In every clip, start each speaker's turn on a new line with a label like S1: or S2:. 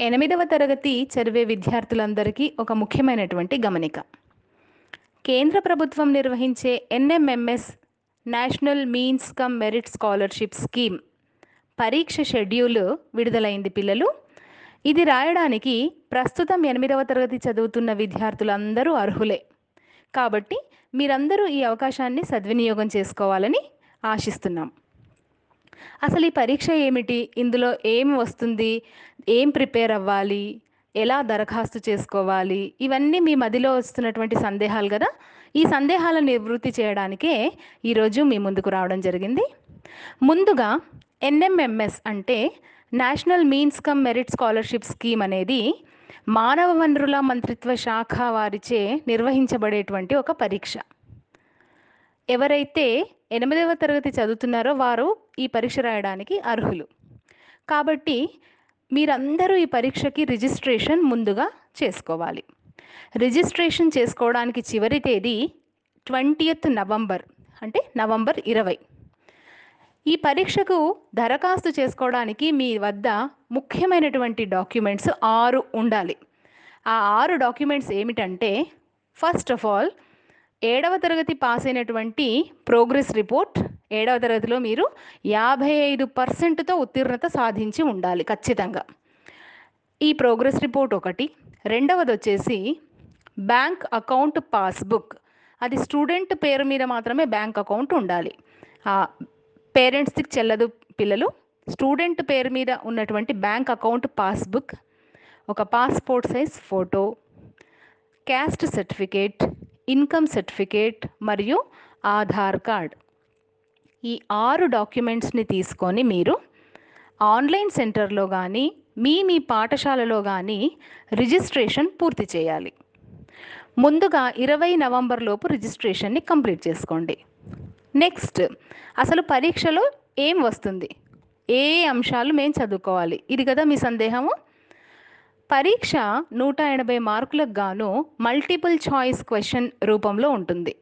S1: ఎనిమిదవ తరగతి చదివే విద్యార్థులందరికీ ఒక ముఖ్యమైనటువంటి గమనిక. కేంద్ర ప్రభుత్వం నిర్వహించే NMMS national means cum merit scholarship scheme పరీక్ష షెడ్యూల్ విడుదలైంది పిల్లలు. ఇది రాయడానికి ప్రస్తుతం ఎనిమిదవ తరగతి చదువుతున్న విద్యార్థులందరూ అర్హులే. కాబట్టి మీరందరూ ఈ అవకాశాన్ని సద్వినియోగం చేసుకోవాలని ఆశిస్తున్నాం. అసలు ఈ పరీక్ష ఏమిటి? ఇందులో ఏం వస్తుంది? ఏం ప్రిపేర్ అవ్వాలి? ఎలా దరఖాస్తు చేసుకోవాలి? ఇవన్నీ మీ మదిలో వస్తున్నటువంటి సందేహాలు కదా? ఈ సందేహాలను నివృత్తి చేయడానికే ఈరోజు మీ ముందుకు రావడం జరిగింది. ముందుగా ఎన్ఎంఎంఎస్ అంటే national means cum merit scholarship scheme అనేది మానవ వనరుల మంత్రిత్వ శాఖ వారిచే నిర్వహించబడేటువంటి ఒక పరీక్ష. ఎవరైతే ఎనిమిదవ తరగతి చదువుతున్నారో వారు ఈ పరీక్ష రాయడానికి అర్హులు. కాబట్టి మీరందరూ ఈ పరీక్షకి రిజిస్ట్రేషన్ ముందుగా చేసుకోవాలి. రిజిస్ట్రేషన్ చేసుకోవడానికి చివరి తేదీ ట్వంటీయత్ నవంబర్ అంటే నవంబర్ ఇరవై. ఈ పరీక్షకు దరఖాస్తు చేసుకోవడానికి మీ వద్ద ముఖ్యమైనటువంటి డాక్యుమెంట్స్ ఆరు ఉండాలి. ఆ ఆరు డాక్యుమెంట్స్ ఏమిటంటే ఫస్ట్ ఆఫ్ ఆల్ ఏడవ తరగతి పాస్ అయినటువంటి ప్రోగ్రెస్ రిపోర్ట్ ఏడవ తరగతిలో మీరు యాభై ఐదు పర్సెంట్తో ఉత్తీర్ణత సాధించి ఉండాలి ఖచ్చితంగా. ఈ ప్రోగ్రెస్ రిపోర్ట్ ఒకటి. రెండవది వచ్చేసి బ్యాంక్ అకౌంట్ పాస్బుక్. అది స్టూడెంట్ పేరు మీద మాత్రమే బ్యాంక్ అకౌంట్ ఉండాలి. ఆ పేరెంట్స్కి చెల్లదు పిల్లలు స్టూడెంట్ పేరు మీద ఉన్నటువంటి బ్యాంక్ అకౌంట్ పాస్బుక్ ఒక passport size photo caste certificate income certificate మరియు ఆధార్ కార్డ్. ఈ ఆరు డాక్యుమెంట్స్ని తీసుకొని మీరు ఆన్లైన్ సెంటర్లో కానీ మీ మీ పాఠశాలలో కానీ రిజిస్ట్రేషన్ పూర్తి చేయాలి. ముందుగా ఇరవై నవంబర్ లోపు రిజిస్ట్రేషన్ని కంప్లీట్ చేసుకోండి. నెక్స్ట్ అసలు పరీక్షలో ఏం వస్తుంది? ఏ అంశాలు మేము చదువుకోవాలి? ఇది కదా మీ సందేహము? పరీక్ష నూట ఎనభై మార్కులకు గాను మల్టిపుల్ చాయిస్ క్వశ్చన్ రూపంలో ఉంటుంది.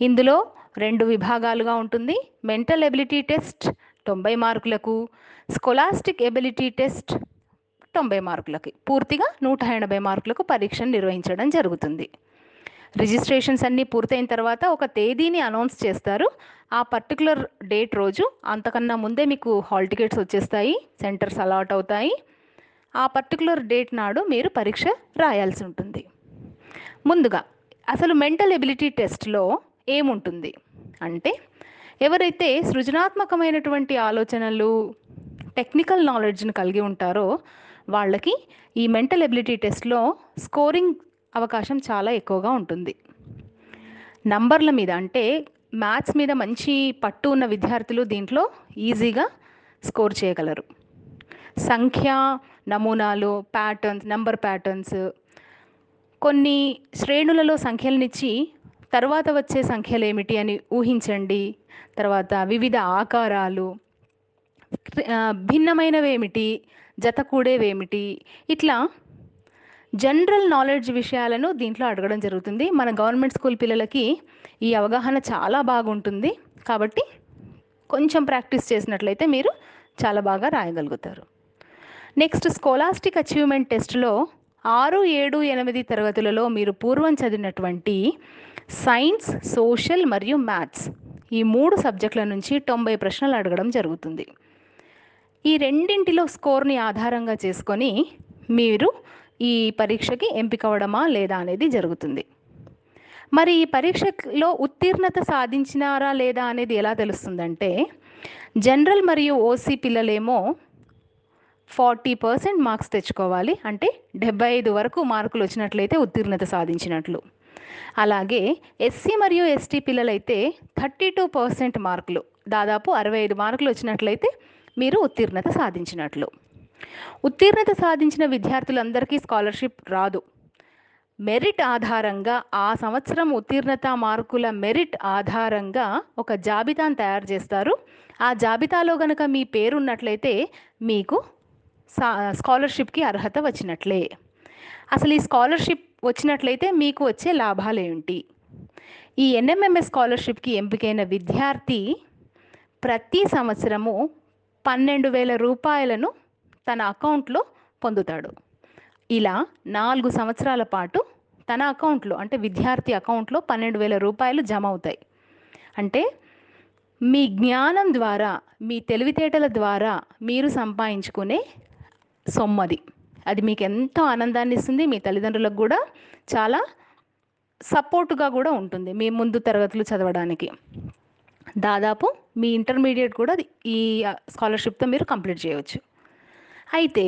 S1: ఇందులో రెండు విభాగాలుగా ఉంటుంది. మెంటల్ ఎబిలిటీ టెస్ట్ తొంభై మార్కులకు స్కొలాస్టిక్ ఎబిలిటీ టెస్ట్ తొంభై మార్కులకి. పూర్తిగా నూట ఎనభై మార్కులకు పరీక్షను నిర్వహించడం జరుగుతుంది. రిజిస్ట్రేషన్స్ అన్నీ పూర్తయిన తర్వాత ఒక తేదీని అనౌన్స్ చేస్తారు. ఆ పర్టికులర్ డేట్ రోజు అంతకన్నా ముందే మీకు హాల్ టికెట్స్ వచ్చేస్తాయి. సెంటర్స్ అలాట్ అవుతాయి. ఆ పర్టికులర్ డేట్ నాడు మీరు పరీక్ష రాయాల్సి ఉంటుంది. ముందుగా అసలు మెంటల్ ఎబిలిటీ టెస్ట్లో ఏముంటుంది? అంటే ఎవరైతే సృజనాత్మకమైనటువంటి ఆలోచనలు టెక్నికల్ నాలెడ్జ్ని కలిగి ఉంటారో వాళ్ళకి ఈ మెంటల్ ఎబిలిటీ టెస్ట్లో స్కోరింగ్ అవకాశం చాలా ఎక్కువగా ఉంటుంది. నంబర్ల మీద అంటే మ్యాథ్స్ మీద మంచి పట్టు ఉన్న విద్యార్థులు దీంట్లో ఈజీగా స్కోర్ చేయగలరు. సంఖ్య నమూనాలు ప్యాటర్న్స్ నంబర్ ప్యాటర్న్స్ కొన్ని శ్రేణులలో సంఖ్యలనిచ్చి తర్వాత వచ్చే సంఖ్యలు ఏమిటి అని ఊహించండి. తర్వాత వివిధ ఆకారాలు భిన్నమైనవేమిటి జత కూడేవేమిటి ఇట్లా జనరల్ నాలెడ్జ్ విషయాలను దీంట్లో అడగడం జరుగుతుంది. మన గవర్నమెంట్ స్కూల్ పిల్లలకి ఈ అవగాహన చాలా బాగుంటుంది. కాబట్టి కొంచెం ప్రాక్టీస్ చేసినట్లయితే మీరు చాలా బాగా రాయగలుగుతారు. నెక్స్ట్ స్కోలాస్టిక్ అచీవ్మెంట్ టెస్ట్లో ఆరు ఏడు ఎనిమిది తరగతులలో మీరు పూర్వం చదివినటువంటి సైన్స్ సోషల్ మరియు మ్యాథ్స్ ఈ మూడు సబ్జెక్టుల నుంచి తొంభై ప్రశ్నలు అడగడం జరుగుతుంది. ఈ రెండింటిలో స్కోర్ని ఆధారంగా చేసుకొని మీరు ఈ పరీక్షకి ఎంపిక అవడమా లేదా అనేది జరుగుతుంది. మరి ఈ పరీక్షలో ఉత్తీర్ణత సాధించినారా లేదా అనేది ఎలా తెలుస్తుందంటే జనరల్ మరియు ఓసీ పిల్లలేమో ఫార్టీ పర్సెంట్ మార్క్స్ తెచ్చుకోవాలి. అంటే డెబ్బై ఐదు వరకు మార్కులు వచ్చినట్లయితే ఉత్తీర్ణత సాధించినట్లు. అలాగే ఎస్సీ మరియు ఎస్టీ పిల్లలైతే థర్టీ టూ పర్సెంట్ మార్కులు దాదాపు అరవై ఐదు మార్కులు వచ్చినట్లయితే మీరు ఉత్తీర్ణత సాధించినట్లు. ఉత్తీర్ణత సాధించిన విద్యార్థులందరికీ స్కాలర్షిప్ రాదు. మెరిట్ ఆధారంగా ఆ సంవత్సరం ఉత్తీర్ణత మార్కుల మెరిట్ ఆధారంగా ఒక జాబితాను తయారు చేస్తారు. ఆ జాబితాలో గనక మీ పేరు ఉన్నట్లయితే మీకు స్కాలర్షిప్కి అర్హత వచ్చినట్లే. అసలు ఈ స్కాలర్షిప్ వచ్చినట్లయితే మీకు వచ్చే లాభాలు ఏమిటి ఈ ఎన్ఎంఎంఎస్ స్కాలర్షిప్కి ఎంపికైన విద్యార్థి ప్రతి సంవత్సరము పన్నెండు వేల రూపాయలను తన అకౌంట్లో పొందుతాడు. ఇలా నాలుగు సంవత్సరాల పాటు తన అకౌంట్లో అంటే విద్యార్థి అకౌంట్లో పన్నెండు వేల రూపాయలు జమ అవుతాయి. అంటే మీ జ్ఞానం ద్వారా మీ తెలివితేటల ద్వారా మీరు సంపాదించుకునే సొమ్మది. అది మీకు ఎంతో ఆనందాన్ని ఇస్తుంది మీ తల్లిదండ్రులకు కూడా చాలా సపోర్టుగా కూడా ఉంటుంది మీ ముందు తరగతులు చదవడానికి. దాదాపు మీ ఇంటర్మీడియట్ కూడా ఈ స్కాలర్షిప్తో మీరు కంప్లీట్ చేయవచ్చు అయితే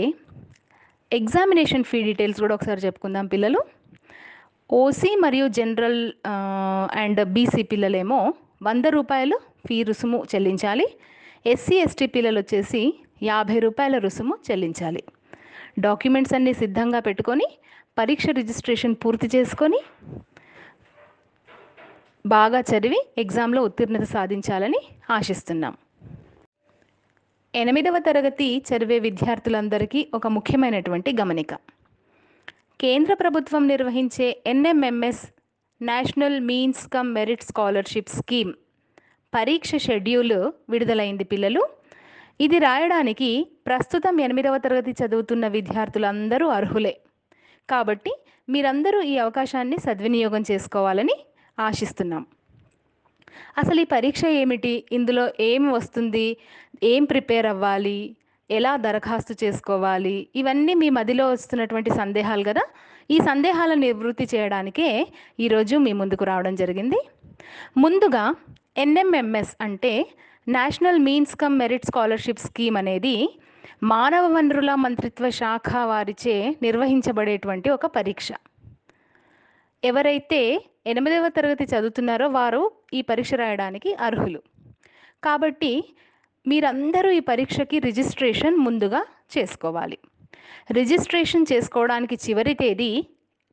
S1: ఎగ్జామినేషన్ ఫీ డీటెయిల్స్ కూడా ఒకసారి చెప్పుకుందాం పిల్లలు. ఓసీ మరియు జనరల్ అండ్ బీసీ పిల్లలేమో వంద రూపాయలు ఫీ రుసుము చెల్లించాలి. ఎస్సీ ఎస్టీ పిల్లలు వచ్చేసి యాభై రూపాయల రుసుము చెల్లించాలి. డాక్యుమెంట్స్ అన్నీ సిద్ధంగా పెట్టుకొని పరీక్ష రిజిస్ట్రేషన్ పూర్తి చేసుకొని బాగా చదివి ఎగ్జామ్లో ఉత్తీర్ణత సాధించాలని ఆశిస్తున్నాం. ఎనిమిదవ తరగతి చదివే విద్యార్థులందరికీ ఒక ముఖ్యమైనటువంటి గమనిక. కేంద్ర ప్రభుత్వం నిర్వహించే NMMS national means cum merit scholarship scheme పరీక్ష షెడ్యూల్ విడుదలైంది పిల్లలు ఇది రాయడానికి ప్రస్తుతం ఎనిమిదవ తరగతి చదువుతున్న విద్యార్థులందరూ అర్హులే. కాబట్టి మీరందరూ ఈ అవకాశాన్ని సద్వినియోగం చేసుకోవాలని ఆశిస్తున్నాం. అసలు ఈ పరీక్ష ఏమిటి? ఇందులో ఏం వస్తుంది? ఏం ప్రిపేర్ అవ్వాలి? ఎలా దరఖాస్తు చేసుకోవాలి? ఇవన్నీ మీ మదిలో వస్తున్నటువంటి సందేహాలు కదా? ఈ సందేహాలను నివృత్తి చేయడానికే ఈరోజు మీ ముందుకు రావడం జరిగింది. ముందుగా ఎన్ఎంఎంఎస్ అంటే national means cum merit scholarship scheme అనేది మానవ వనరుల మంత్రిత్వ శాఖ వారిచే నిర్వహించబడేటువంటి ఒక పరీక్ష. ఎవరైతే ఎనిమిదవ తరగతి చదువుతున్నారో వారు ఈ పరీక్ష రాయడానికి అర్హులు. కాబట్టి మీరందరూ ఈ పరీక్షకి రిజిస్ట్రేషన్ ముందుగా చేసుకోవాలి. రిజిస్ట్రేషన్ చేసుకోవడానికి చివరి తేదీ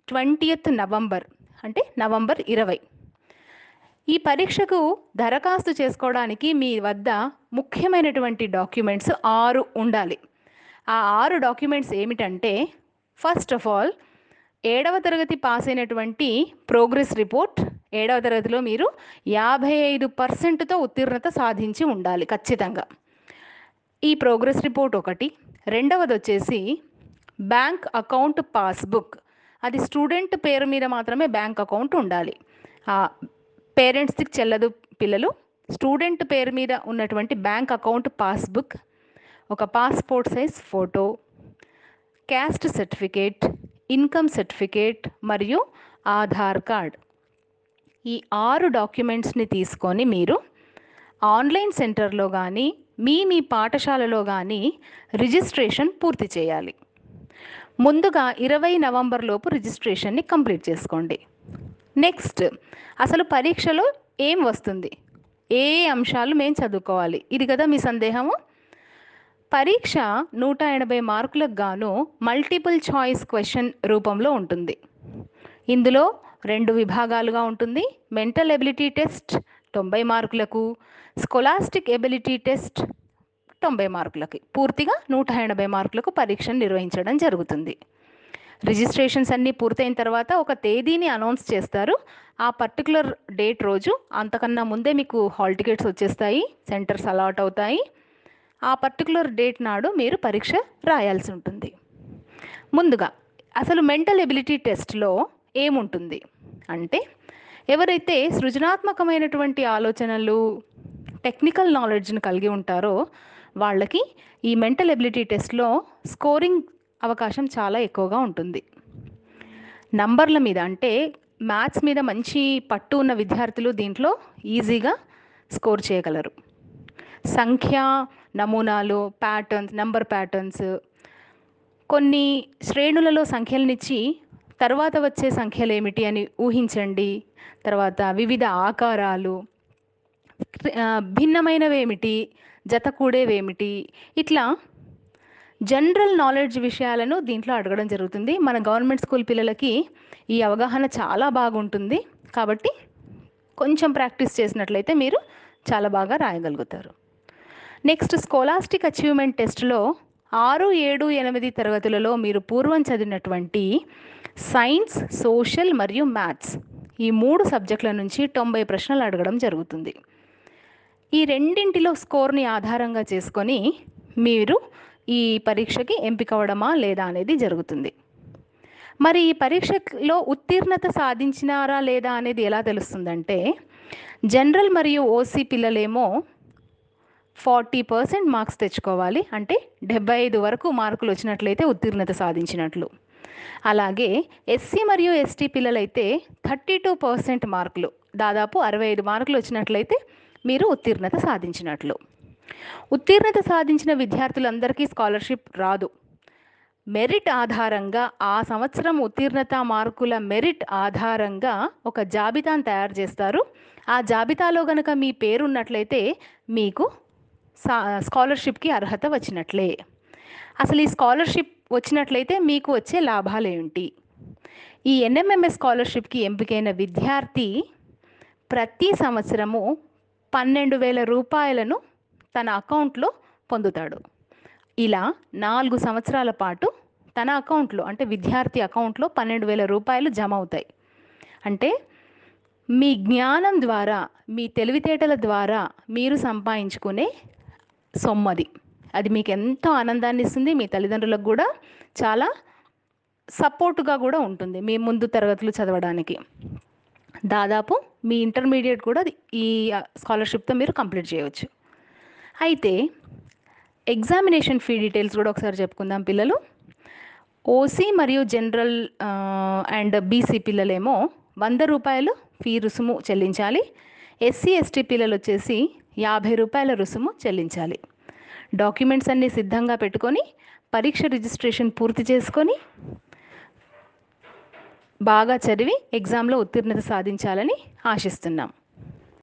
S1: ట్వంటీయత్ నవంబర్ అంటే నవంబర్ ఇరవై. ఈ పరీక్షకు దరఖాస్తు చేసుకోవడానికి మీ వద్ద ముఖ్యమైనటువంటి డాక్యుమెంట్స్ ఆరు ఉండాలి. ఆ ఆరు డాక్యుమెంట్స్ ఏమిటంటే ఫస్ట్ ఆఫ్ ఆల్ ఏడవ తరగతి పాస్ అయినటువంటి ప్రోగ్రెస్ రిపోర్ట్ ఏడవ తరగతిలో మీరు యాభై ఐదు పర్సెంట్తో ఉత్తీర్ణత సాధించి ఉండాలి ఖచ్చితంగా. ఈ ప్రోగ్రెస్ రిపోర్ట్ ఒకటి. రెండవది వచ్చేసి బ్యాంక్ అకౌంట్ పాస్బుక్. అది స్టూడెంట్ పేరు మీద మాత్రమే బ్యాంక్ అకౌంట్ ఉండాలి. పేరెంట్స్కి చెల్లదు పిల్లలు. స్టూడెంట్ పేరు మీద ఉన్నటువంటి బ్యాంక్ అకౌంట్ పాస్బుక్ ఒక passport size photo caste certificate income certificate మరియు ఆధార్ కార్డ్. ఈ ఆరు డాక్యుమెంట్స్ని తీసుకొని మీరు ఆన్లైన్ సెంటర్లో కానీ మీ మీ పాఠశాలలో కానీ రిజిస్ట్రేషన్ పూర్తి చేయాలి. ముందుగా ఇరవై నవంబర్ లోపు రిజిస్ట్రేషన్ని కంప్లీట్ చేసుకోండి. నెక్స్ట్ అసలు పరీక్షలో ఏం వస్తుంది? ఏ అంశాలు మేము చదువుకోవాలి? ఇది కదా మీ సందేహము. పరీక్ష నూట ఎనభై మార్కులకు గాను మల్టిపుల్ చాయిస్ క్వశ్చన్ రూపంలో ఉంటుంది. ఇందులో రెండు విభాగాలుగా ఉంటుంది. మెంటల్ ఎబిలిటీ టెస్ట్ తొంభై మార్కులకు స్కొలాస్టిక్ ఎబిలిటీ టెస్ట్ తొంభై మార్కులకి. పూర్తిగా నూట ఎనభై మార్కులకు పరీక్షను నిర్వహించడం జరుగుతుంది. రిజిస్ట్రేషన్స్ అన్నీ పూర్తయిన తర్వాత ఒక తేదీని అనౌన్స్ చేస్తారు. ఆ పర్టికులర్ డేట్ రోజు అంతకన్నా ముందే మీకు హాల్ టికెట్స్ వచ్చేస్తాయి సెంటర్స్ అలాట్ అవుతాయి. ఆ పర్టికులర్ డేట్ నాడు మీరు పరీక్ష రాయాల్సి ఉంటుంది. ముందుగా అసలు మెంటల్ ఎబిలిటీ టెస్ట్లో ఏముంటుంది? అంటే ఎవరైతే సృజనాత్మకమైనటువంటి ఆలోచనలు టెక్నికల్ నాలెడ్జ్ని కలిగి ఉంటారో వాళ్ళకి ఈ మెంటల్ ఎబిలిటీ టెస్ట్లో స్కోరింగ్ అవకాశం చాలా ఎక్కువగా ఉంటుంది. నంబర్ల మీద అంటే మ్యాథ్స్ మీద మంచి పట్టు ఉన్న విద్యార్థులు దీంట్లో ఈజీగా స్కోర్ చేయగలరు. సంఖ్య నమూనాలు ప్యాటర్న్స్ నంబర్ ప్యాటర్న్స్ కొన్ని శ్రేణులలో సంఖ్యలనిచ్చి తర్వాత వచ్చే సంఖ్యలు ఏమిటి అని ఊహించండి. తర్వాత వివిధ ఆకారాలు భిన్నమైనవేమిటి జత కూడేవేమిటి ఇట్లా జనరల్ నాలెడ్జ్ విషయాలను దీంట్లో అడగడం జరుగుతుంది. మన గవర్నమెంట్ స్కూల్ పిల్లలకి ఈ అవగాహన చాలా బాగుంటుంది. కాబట్టి కొంచెం ప్రాక్టీస్ చేసినట్లయితే మీరు చాలా బాగా రాయగలుగుతారు. నెక్స్ట్ స్కోలాస్టిక్ అచీవ్మెంట్ టెస్ట్లో ఆరు ఏడు ఎనిమిది తరగతులలో మీరు పూర్వం చదివినటువంటి సైన్స్ సోషల్ మరియు మ్యాథ్స్ ఈ మూడు సబ్జెక్టుల నుంచి తొంభై ప్రశ్నలు అడగడం జరుగుతుంది. ఈ రెండింటిలో స్కోర్ని ఆధారంగా చేసుకొని మీరు ఈ పరీక్షకి ఎంపిక అవడమా లేదా అనేది జరుగుతుంది. మరి ఈ పరీక్షలో ఉత్తీర్ణత సాధించినారా లేదా అనేది ఎలా తెలుస్తుందంటే జనరల్ మరియు ఓసీ పిల్లలేమో ఫార్టీ పర్సెంట్ మార్క్స్ తెచ్చుకోవాలి. అంటే డెబ్బై ఐదు వరకు మార్కులు వచ్చినట్లయితే ఉత్తీర్ణత సాధించినట్లు. అలాగే ఎస్సీ మరియు ఎస్టీ పిల్లలైతే థర్టీ టూ పర్సెంట్ మార్కులు దాదాపు అరవై ఐదు మార్కులు వచ్చినట్లయితే మీరు ఉత్తీర్ణత సాధించినట్లు. ఉత్తీర్ణత సాధించిన విద్యార్థులందరికీ స్కాలర్షిప్ రాదు. మెరిట్ ఆధారంగా ఆ సంవత్సరం ఉత్తీర్ణత మార్కుల మెరిట్ ఆధారంగా ఒక జాబితాను తయారు చేస్తారు. ఆ జాబితాలో గనక మీ పేరు ఉన్నట్లయితే మీకు సా స్కాలర్షిప్కి అర్హత వచ్చినట్లే. అసలు ఈ స్కాలర్షిప్ వచ్చినట్లయితే మీకు వచ్చే లాభాలు ఈ ఎన్ఎంఎంఎస్ స్కాలర్షిప్కి ఎంపికైన విద్యార్థి ప్రతి సంవత్సరము పన్నెండు వేల రూపాయలను తన అకౌంట్లో పొందుతాడు. ఇలా నాలుగు సంవత్సరాల పాటు తన అకౌంట్లో అంటే విద్యార్థి అకౌంట్లో పన్నెండు వేల రూపాయలు జమ అవుతాయి. అంటే మీ జ్ఞానం ద్వారా మీ తెలివితేటల ద్వారా మీరు సంపాదించుకునే సొమ్మది. అది మీకు ఎంతో ఆనందాన్ని ఇస్తుంది మీ తల్లిదండ్రులకు కూడా చాలా సపోర్టుగా కూడా ఉంటుంది మీ ముందు తరగతులు చదవడానికి. దాదాపు మీ ఇంటర్మీడియట్ కూడా ఈ స్కాలర్షిప్తో మీరు కంప్లీట్ చేయవచ్చు. అయితే ఎగ్జామినేషన్ ఫీ డీటెయిల్స్ కూడా ఒకసారి చెప్పుకుందాం పిల్లలు. ఓసీ మరియు జనరల్ అండ్ బీసీ పిల్లలేమో వంద రూపాయలు ఫీ రుసుము చెల్లించాలి. ఎస్సీ ఎస్టీ పిల్లలు వచ్చేసి యాభై రూపాయల రుసుము చెల్లించాలి. డాక్యుమెంట్స్ అన్నీ సిద్ధంగా పెట్టుకొని పరీక్ష రిజిస్ట్రేషన్ పూర్తి చేసుకొని బాగా చదివి ఎగ్జామ్లో ఉత్తీర్ణత సాధించాలని ఆశిస్తున్నాం.